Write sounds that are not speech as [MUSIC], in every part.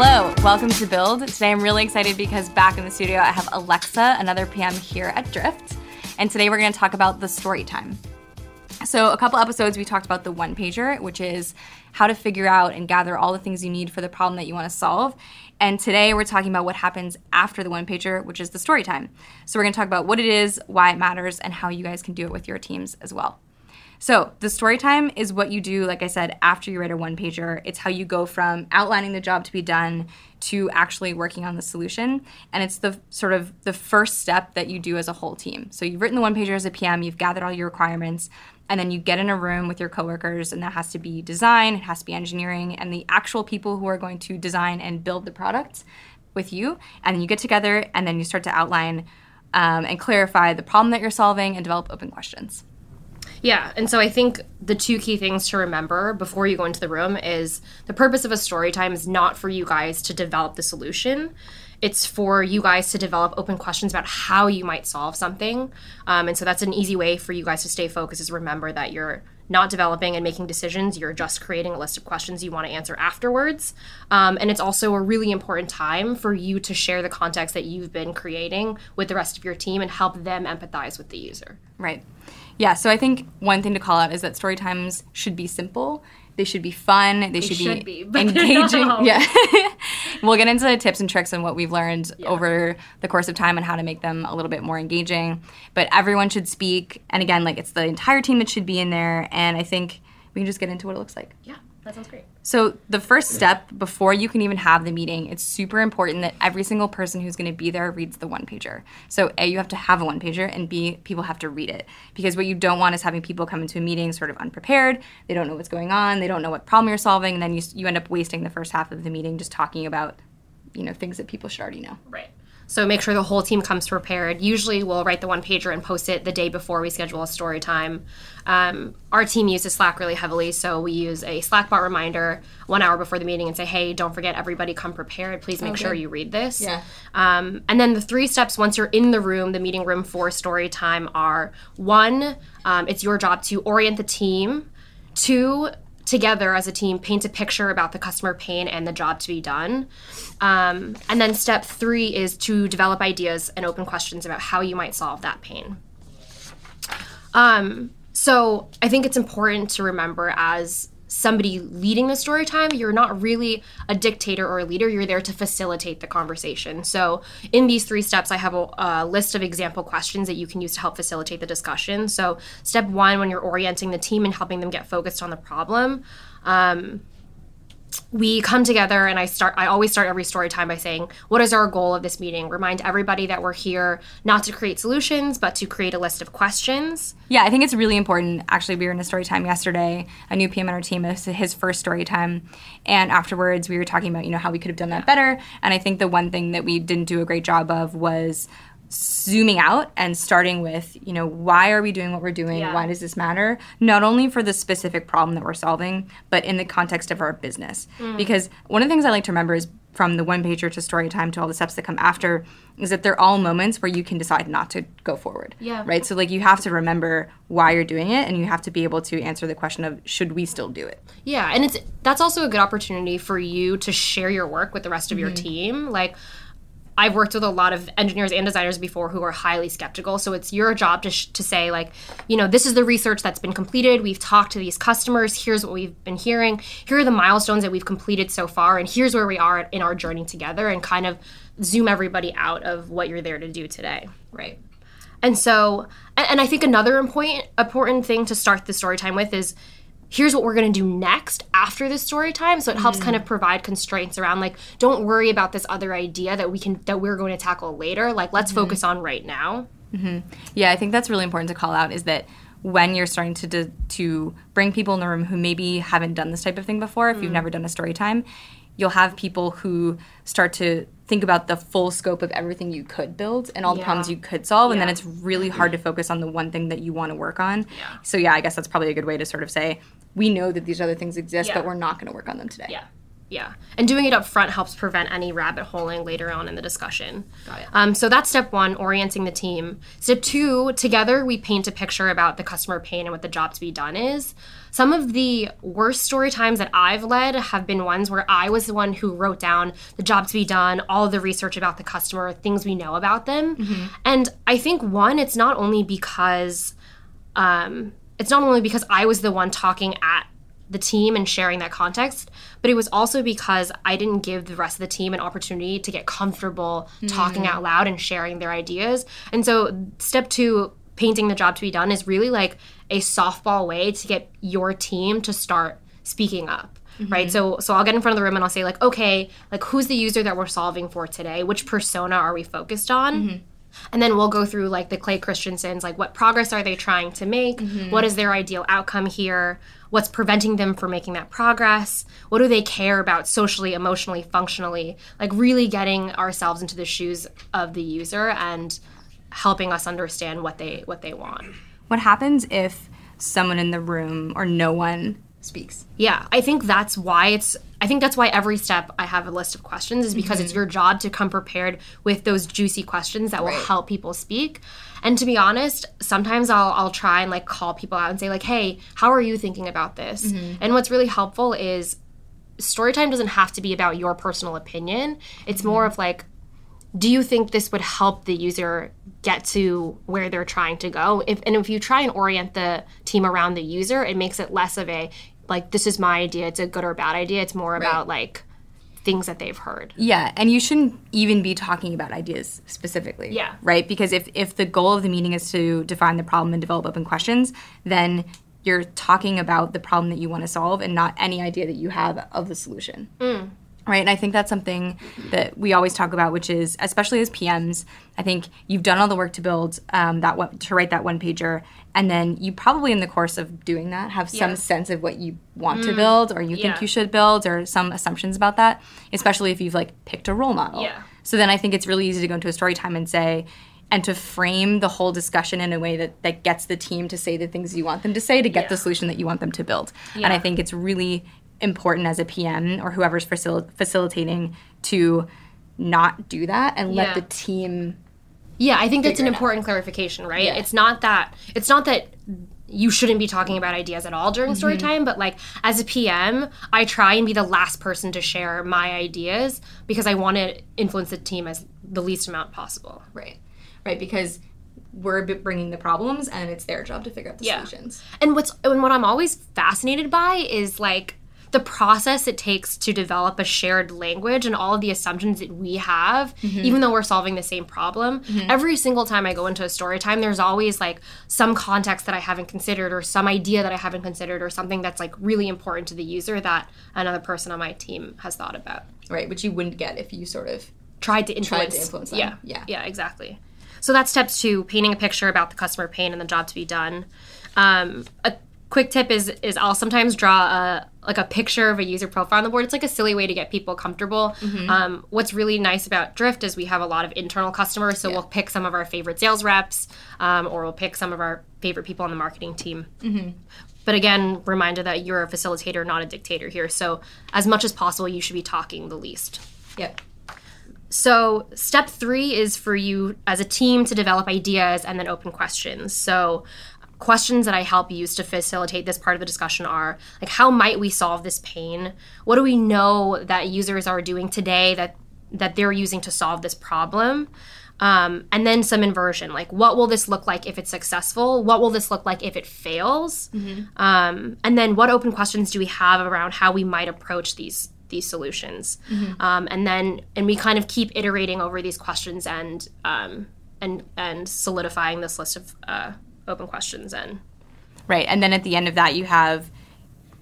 Hello, welcome to Build. Today I'm really excited because back in the studio I have Alexa, another PM here at Drift. And today we're going to talk about the story time. So, a couple episodes we talked about the one pager, which is how to figure out and gather all the things you need for the problem that you want to solve. And today we're talking about what happens after the one pager, which is the story time. So, we're going to talk about what it is, why it matters, and how you guys can do it with your teams as well. So, the story time is what you do, like I said, after you write a one pager. It's how you go from outlining the job to be done to actually working on the solution. And it's the sort of the first step that you do as a whole team. So, you've written the one pager as a PM, you've gathered all your requirements, and then you get in a room with your coworkers, and that has to be design, it has to be engineering, and the actual people who are going to design and build the product with you. And you get together, and then you start to outline um, and clarify the problem that you're solving and develop open questions. Yeah, and so I think the two key things to remember before you go into the room is the purpose of a story time is not for you guys to develop the solution. It's for you guys to develop open questions about how you might solve something. Um, and so that's an easy way for you guys to stay focused is remember that you're not developing and making decisions. You're just creating a list of questions you want to answer afterwards. Um, and it's also a really important time for you to share the context that you've been creating with the rest of your team and help them empathize with the user. Right. Yeah, so I think one thing to call out is that story times should be simple. They should be fun. They, They should, should be, be, engaging. no. Yeah. [LAUGHS] we'll get into the tips and tricks and what we've learned Yeah. over the course of time and how to make them a little bit more engaging. But everyone should speak. And again, like it's the entire team that should be in there. And I think we can just get into what it looks like. Yeah, that sounds great. So, the first step before you can even have the meeting, it's super important that every single person who's going to be there reads the one pager. So, A, you have to have a one pager, and B, people have to read it. Because what you don't want is having people come into a meeting sort of unprepared. They don't know what's going on, they don't know what problem you're solving, and then you, you end up wasting the first half of the meeting just talking about, you know, things that people should already know. Right. So make sure the whole team comes prepared. Usually we'll write the one pager and post it the day before we schedule a story time. Um, our team uses Slack really heavily, so we use a Slack bot reminder one hour before the meeting and say, hey, don't forget everybody come prepared. Please make sure you read this. Yeah. Um, and then the three steps once you're in the room, the meeting room for story time are one, um, it's your job to orient the team. Two, together as a team, paint a picture about the customer pain and the job to be done. Um, and then step three is to develop ideas and open questions about how you might solve that pain. Um, so I think it's important to remember as somebody leading the story time, you're not really a dictator or a leader. You're there to facilitate the conversation. So in these three steps, I have a, a list of example questions that you can use to help facilitate the discussion. So step one, when you're orienting the team and helping them get focused on the problem, um, we come together and I start I always start every story time by saying, what is our goal of this meeting? Remind everybody that we're here not to create solutions, but to create a list of questions. Yeah, I think it's really important. Actually, we were in a story time yesterday. A new PM on our team, was his first story time, and afterwards we were talking about you know how we could have done that better. And I think the one thing that we didn't do a great job of was zooming out and starting with you know why are we doing what we're doing Yeah. why does this matter not only for the specific problem that we're solving but in the context of our business Mm. because one of the things i like to remember is from the one pager to story time to all the steps that come after is that they're all moments where you can decide not to go forward Yeah. right so like you have to remember why you're doing it and you have to be able to answer the question of should we still do it Yeah, and it's that's also a good opportunity for you to share your work with the rest of your team. Like I've worked with a lot of engineers and designers before who are highly skeptical. So it's your job to, sh- to say, like, you know, this is the research that's been completed. We've talked to these customers. Here's what we've been hearing. Here are the milestones that we've completed so far. And here's where we are in our journey together and kind of zoom everybody out of what you're there to do today. right And so, and, and I think another important important thing to start the story time with is here's what we're going to do next after this story time. So it helps kind of mm. provide constraints around like don't worry about this other idea that we can that we're going to tackle later. Like let's mm-hmm. focus on right now. Mm-hmm. Yeah, I think that's really important to call out is that when you're starting to do, to bring people in the room who maybe haven't done this type of thing before, if you've mm. never done a story time, you'll have people who start to think about the full scope of everything you could build and all the problems you could solve and then it's really hard mm-hmm. to focus on the one thing that you want to work on. So yeah, I guess that's probably a good way to sort of say we know that these other things exist Yeah. but we're not going to work on them today. yeah Yeah. And doing it up front helps prevent any rabbit holing later on in the discussion. Got it. Um, so that's step one, orienting the team. Step two, together we paint a picture about the customer pain and what the job to be done is. Some of the worst story times that I've led have been ones where I was the one who wrote down the job to be done, all the research about the customer, things we know about them. And I think one, it's not only because um, it's not only because I was the one talking at the team and sharing that context, but it was also because I didn't give the rest of the team an opportunity to get comfortable talking hmm. out loud and sharing their ideas. And so, step two, painting the job to be done, is really like a softball way to get your team to start speaking up. Mm-hmm. Right. So so I'll get in front of the room and I'll say, like, okay, like who's the user that we're solving for today? Which persona are we focused on? Mm-hmm. And then we'll go through like the Clay Christensen's, like what progress are they trying to make? Mm-hmm. What is their ideal outcome here? What's preventing them from making that progress? What do they care about socially, emotionally, functionally? Like really getting ourselves into the shoes of the user and helping us understand what they what they want. What happens if someone in the room or no one speaks? Yeah, I think that's why it's I think that's why every step I have a list of questions is because it's mm-hmm. your job to come prepared with those juicy questions that will Right. help people speak. And to be honest, sometimes I'll I'll try and like call people out and say like, "Hey, how are you thinking about this?" Mm-hmm. And what's really helpful is story time doesn't have to be about your personal opinion. It's more mm-hmm. of like do you think this would help the user get to where they're trying to go if and if you try and orient the team around the user it makes it less of a like this is my idea it's a good or bad idea it's more about like things that they've heard Yeah, and you shouldn't even be talking about ideas specifically. Yeah. Right? Because if, if the goal of the meeting is to define the problem and develop open questions, then you're talking about the problem that you want to solve and not any idea that you have of the solution. Mm. Right, and I think that's something that we always talk about, which is especially as PMs. I think you've done all the work to build um, that one, to write that one pager, and then you probably, in the course of doing that, have some Yeah. sense of what you want to build, or you think you should build, or some assumptions about that. Especially if you've like picked a role model. Yeah. So then I think it's really easy to go into a story time and say, and to frame the whole discussion in a way that, that gets the team to say the things you want them to say to get Yeah. the solution that you want them to build. Yeah. And I think it's really important as a PM or whoever's facil- facilitating to not do that and let the team. yeah i think that's an it out. important clarification right Yeah. it's not that it's not that you shouldn't be talking about ideas at all during story mm-hmm. time but like as a pm i try and be the last person to share my ideas because i want to influence the team as the least amount possible Right. Right. Because we're bringing the problems and it's their job to figure out the Yeah. solutions. And what's and what I'm always fascinated by is like the process it takes to develop a shared language and all of the assumptions that we have, even though we're solving the same problem. Every single time I go into a story time, there's always like some context that I haven't considered or some idea that I haven't considered or something that's like really important to the user that another person on my team has thought about. Right. Which you wouldn't get if you sort of. Tried to influence. Tried to influence them. Yeah. Yeah. Yeah, exactly. So that's step two, painting a picture about the customer pain and the job to be done. Um, a quick tip is is I'll sometimes draw a like a picture of a user profile on the board. It's like a silly way to get people comfortable. Um, what's really nice about Drift is we have a lot of internal customers, so we'll pick some of our favorite sales reps, um, or we'll pick some of our favorite people on the marketing team. But again, reminder that you're a facilitator, not a dictator here. So as much as possible, you should be talking the least. Yep. So, step three is for you as a team to develop ideas and then open questions. So, questions that I help use to facilitate this part of the discussion are like, how might we solve this pain? What do we know that users are doing today that that they're using to solve this problem? Um, and then some inversion, like what will this look like if it's successful? What will this look like if it fails? Um, and then what open questions do we have around how we might approach these these solutions? Um, and then and we kind of keep iterating over these questions and um, and and solidifying this list of uh, open questions in. Right. And then at the end of that, you have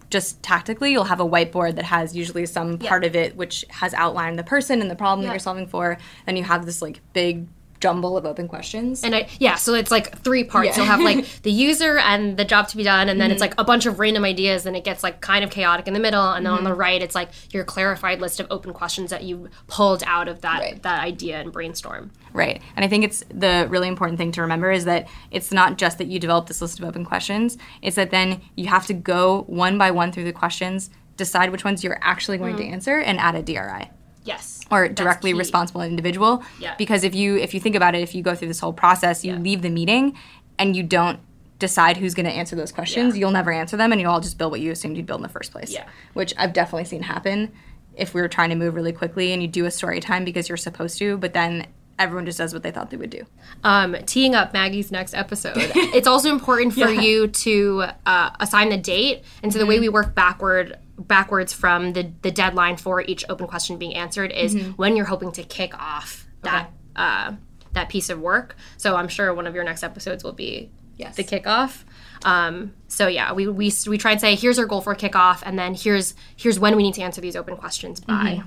just tactically, you'll have a whiteboard that has usually some part of it which has outlined the person and the problem that you're solving for. Then you have this like big jumble of open questions. And I, yeah, so it's like three parts. Yeah. Mm-hmm. You'll have like [LAUGHS] the user and the job to be done, and then it's like a bunch of random ideas, and it gets like kind of chaotic in the middle. And then on the Mm-hmm. right, it's like your clarified list of open questions that you pulled out of that Right. that idea and brainstorm. Right. And I think it's the really important thing to remember is that it's not just that you develop this list of open questions, it's that then you have to go one by one through the questions, decide which ones you're actually going to answer and add a DRI Yes. or Mm-hmm. Directly key. responsible individual. Yeah. Because if you if you think about it, if you go through this whole process, you Yeah. leave the meeting and you don't decide who's going to answer those questions, Yeah. you'll never answer them and you'll all just build what you assumed you'd build in the first place. Yeah. Which I've definitely seen happen if we were trying to move really quickly and you do a story time because you're supposed to, but then everyone just does what they thought they would do. um, teeing up Maggie's next episode. [LAUGHS] it's also important for Yeah. you to uh, assign the date, and so the way we work backward backwards from the the deadline for each open question being answered is when you're hoping to kick off that uh, that piece of work. So I'm sure one of your next episodes will be Yes. the kickoff. Um, so yeah, we, we we try and say here's our goal for kickoff, and then here's here's when we need to answer these open questions by.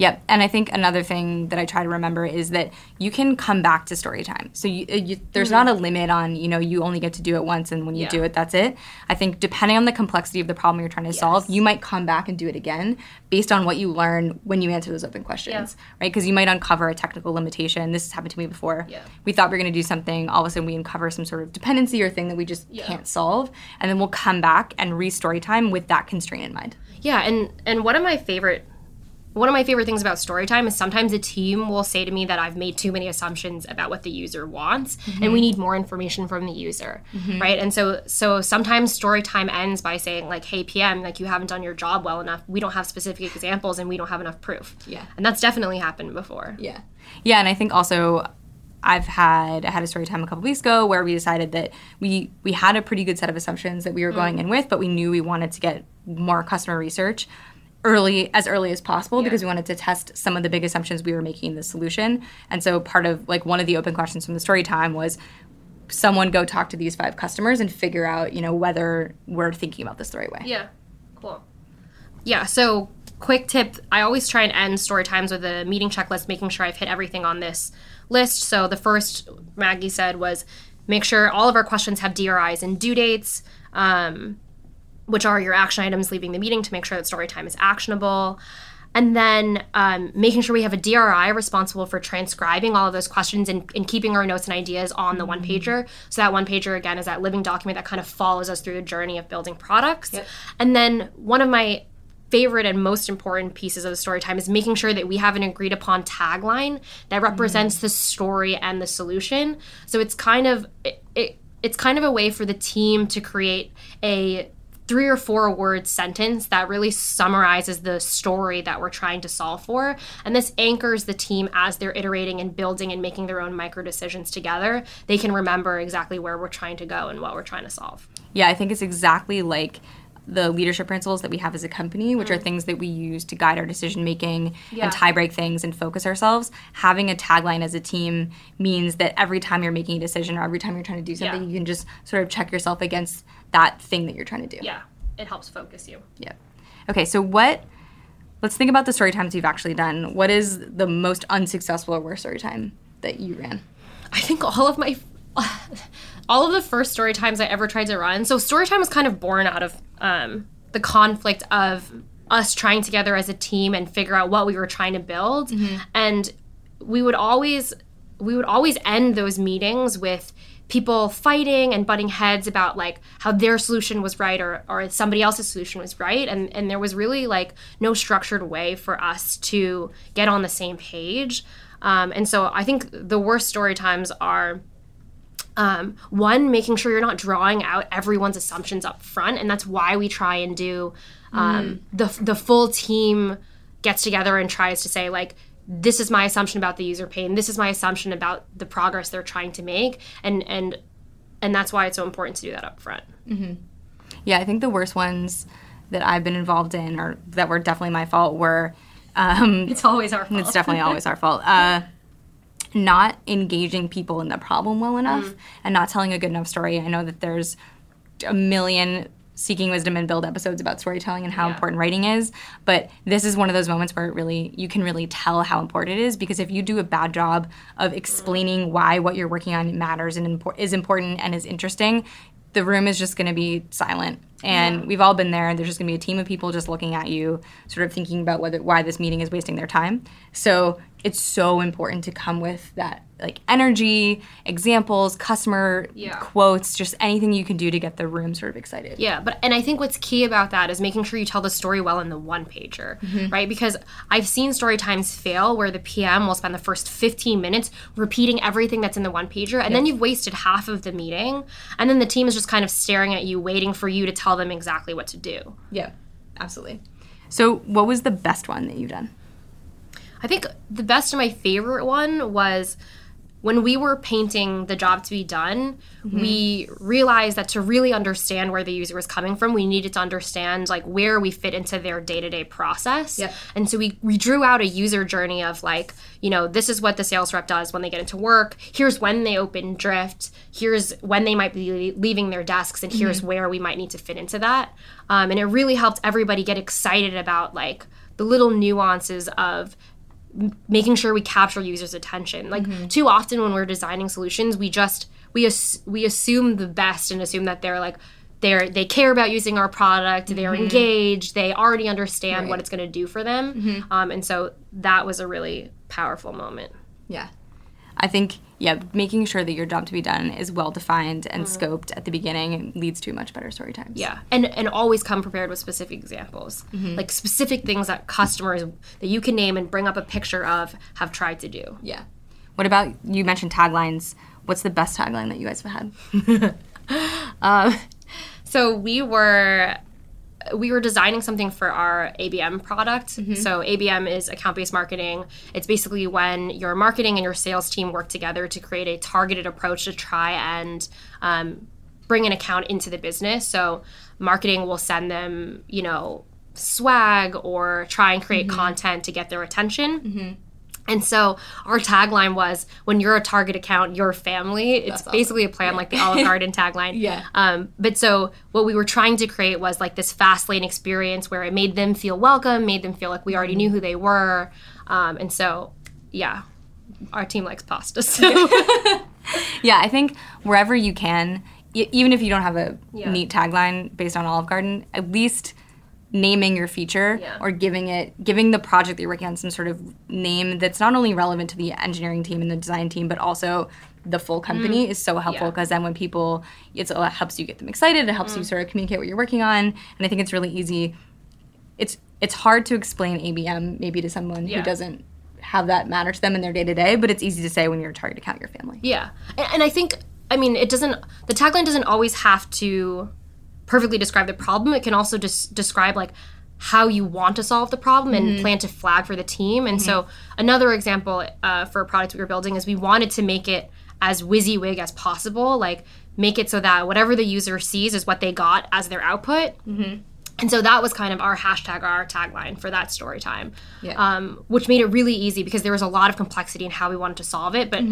Yep, and I think another thing that I try to remember is that you can come back to story time. So you, uh, you, there's not a limit on you know you only get to do it once, and when you Yeah. do it, that's it. I think depending on the complexity of the problem you're trying to solve, you might come back and do it again based on what you learn when you answer those open questions, right? Because you might uncover a technical limitation. This has happened to me before. Yeah. We thought we were going to do something, all of a sudden we uncover some sort of dependency or thing that we just can't solve, and then we'll come back and re-story time with that constraint in mind. Yeah, and and one of my favorite one of my favorite things about story time is sometimes a team will say to me that I've made too many assumptions about what the user wants and we mm-hmm. need more information from the user. Mm-hmm. Right? And so so sometimes story time ends by saying like, "Hey PM, like you haven't done your job well enough. We don't have specific examples and we don't have enough proof." Yeah. And that's definitely happened before. Yeah. Yeah, and I think also I've had I had a story time a couple weeks ago where we decided that we we had a pretty good set of assumptions that we were mm. going in with, but we knew we wanted to get more customer research early as early as possible because we wanted to test some of the big assumptions we were making in the solution. And so part of like one of the open questions from the story time was someone go talk to these five customers and figure out, you know, whether we're thinking about this the right way. Yeah. Cool. Yeah, so quick tip I always try and end story times with a meeting checklist, making sure I've hit everything on this list. So the first Maggie said was make sure all of our questions have DRIs and due dates, um, which are your action items leaving the meeting to make sure that story time is actionable. And then um, making sure we have a DRI responsible for transcribing all of those questions and, and keeping our notes and ideas on the one pager. So that one pager again is that living document that kind of follows us through the journey of building products. And then one of my favorite and most important pieces of the story time is making sure that we have an agreed upon tagline that represents the story and the solution. So it's kind of it, it it's kind of a way for the team to create a three or four word sentence that really summarizes the story that we're trying to solve for. And this anchors the team as they're iterating and building and making their own micro decisions together. They can remember exactly where we're trying to go and what we're trying to solve. Yeah, I think it's exactly like the leadership principles that we have as a company, which are mm. things that we use to guide our decision making Yeah. and tie break things and focus ourselves. Having a tagline as a team means that every time you're making a decision or every time you're trying to do something, Yeah. you can just sort of check yourself against that thing that you're trying to do. Yeah, it helps focus you. Yeah. Okay, so what let's think about the story times you've actually done. What is the most unsuccessful or worst story time that you ran? I think all of my all of the first story times I ever tried to run. So story time was kind of born out of um, the conflict of us trying together as a team and figure out what we were trying to build. And we would always we would always end those meetings with people fighting and butting heads about like how their solution was right or, or somebody else's solution was right and, and there was really like no structured way for us to get on the same page um, and so i think the worst story times are um, one making sure you're not drawing out everyone's assumptions up front and that's why we try and do um, the, the full team gets together and tries to say like this is my assumption about the user pain. This is my assumption about the progress they're trying to make. And and and that's why it's so important to do that up front. Yeah, I think the worst ones that I've been involved in or that were definitely my fault were um, it's always our fault. It's definitely always our [LAUGHS] fault. Uh, not engaging people in the problem well enough mm. and not telling a good enough story. I know that there's a million seeking wisdom and build episodes about storytelling and how Yeah. important writing is but this is one of those moments where it really you can really tell how important it is because if you do a bad job of explaining why what you're working on matters and impor- is important and is interesting the room is just going to be silent And we've all been there. And there's just going to be a team of people just looking at you, sort of thinking about whether why this meeting is wasting their time. So it's so important to come with that like energy, examples, customer Yeah. quotes, just anything you can do to get the room sort of excited. Yeah, but and I think what's key about that is making sure you tell the story well in the one pager, mm-hmm. right? Because I've seen story times fail where the PM will spend the first 15 minutes repeating everything that's in the one pager, and then you've wasted half of the meeting, and then the team is just kind of staring at you, waiting for you to tell them exactly what to do. Yeah, absolutely. So, what was the best one that you've done? I think the best and my favorite one was when we were painting the job to be done, we realized that to really understand where the user was coming from, we needed to understand like where we fit into their day-to-day process. Yep. And so we we drew out a user journey of like, you know, this is what the sales rep does when they get into work. Here's when they open Drift. Here's when they might be leaving their desks, and here's where we might need to fit into that. Um, and it really helped everybody get excited about like the little nuances of making sure we capture users' attention. Like mm-hmm. too often when we're designing solutions, we just we as- we assume the best and assume that they're like they're they care about using our product, they're mm-hmm. engaged, they already understand what it's going to do for them, mm-hmm. um, and so that was a really powerful moment. Yeah. I think, yeah, making sure that your job to be done is well defined and mm-hmm. scoped at the beginning leads to much better story times. Yeah, and and always come prepared with specific examples, mm-hmm. like specific things that customers that you can name and bring up a picture of have tried to do. Yeah. What about, you mentioned taglines. What's the best tagline that you guys have had? [LAUGHS] Um, so we were we were designing something for our ABM product. Mm-hmm. So ABM is account based marketing. It's basically when your marketing and your sales team work together to create a targeted approach to try and um, bring an account into the business. So marketing will send them, you know, swag or try and create mm-hmm. content to get their attention. Mm-hmm. And so our tagline was, "When you're a target account, you're family." It's basically a plan like the Olive Garden [LAUGHS] tagline. Yeah. Um, but so what we were trying to create was like this fast lane experience where it made them feel welcome, made them feel like we already knew who they were, um, and so yeah, our team likes pasta. So [LAUGHS] [LAUGHS] Yeah, I think wherever you can, even if you don't have a Yeah. neat tagline based on Olive Garden, at least naming you're feature Yeah. or giving it giving the project that you're working on some sort of name that's not only relevant to the engineering team and the design team but also the full mm. company is so helpful Yeah. because then when people it's, it helps you get them excited it helps you mm. sort of communicate what you're working on and i think it's really easy it's it's hard to explain abm maybe to someone Yeah. who doesn't have that matter to them in their day to day but it's easy to say when you're a target account your family Yeah, and, and I think I mean it doesn't. The tagline doesn't always have to perfectly describe the problem. It can also just describe like how you want to solve the problem and mm-hmm. plan to flag for the team. And so mm-hmm. another example uh, for a product we were building is we wanted to make it as WYSIWYG as possible, like make it so that whatever the user sees is what they got as their output. Mm-hmm. And so that was kind of our hashtag, our tagline for that story time, Yeah. um, which made it really easy because there was a lot of complexity in how we wanted to solve it. But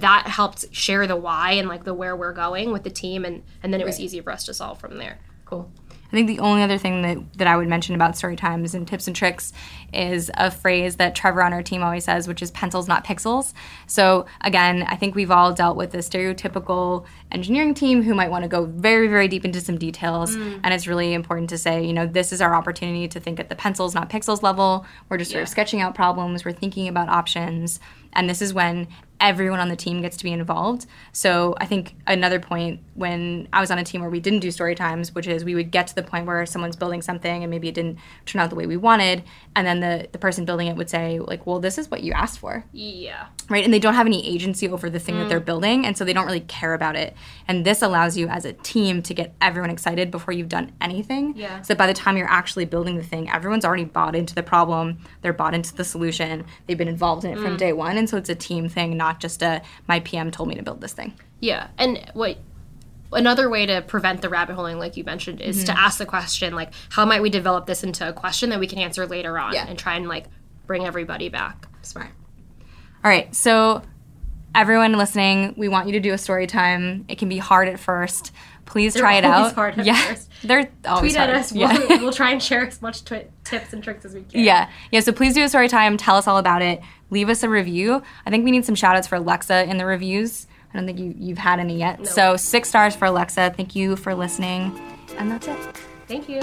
that helped share the why and like the where we're going with the team, and and then it was Right. easy for us to solve from there. Cool. I think the only other thing that, that I would mention about story times and tips and tricks is a phrase that Trevor on our team always says, which is pencils, not pixels. So, again, I think we've all dealt with the stereotypical engineering team who might want to go very, very deep into some details. Mm. And it's really important to say, you know, this is our opportunity to think at the pencils, not pixels level. We're just sort of sketching out problems, we're thinking about options. And this is when everyone on the team gets to be involved. So I think another point when I was on a team where we didn't do story times, which is we would get to the point where someone's building something and maybe it didn't turn out the way we wanted, and then the, the person building it would say, like, well, this is what you asked for Yeah. right? And they don't have any agency over the thing that they're mm. building, and so they don't really care about it. And this allows you as a team to get everyone excited before you've done anything. Yeah. So that by the time you're actually building the thing, everyone's already bought into the problem, they're bought into the solution, they've been involved in it from mm. day one, and so it's a team thing, not just a my PM told me to build this thing. Yeah, and what another way to prevent the rabbit holing, like you mentioned, is to mm-hmm. ask the question, like, how might we develop this into a question that we can answer later on, Yeah. and try and like bring everybody back. Smart. All right, so everyone listening, we want you to do a story time. It can be hard at first. Please try it out. hard at yeah, first. [LAUGHS] they're always Tweet at hard. us. Yeah. We'll, we'll try and [LAUGHS] share as much twi- tips and tricks as we can. Yeah. Yeah. So please do a story time. Tell us all about it. Leave us a review. I think we need some shout outs for Alexa in the reviews. I don't think you, you've had any yet. So six stars for Alexa. Thank you for listening. And that's it. Thank you.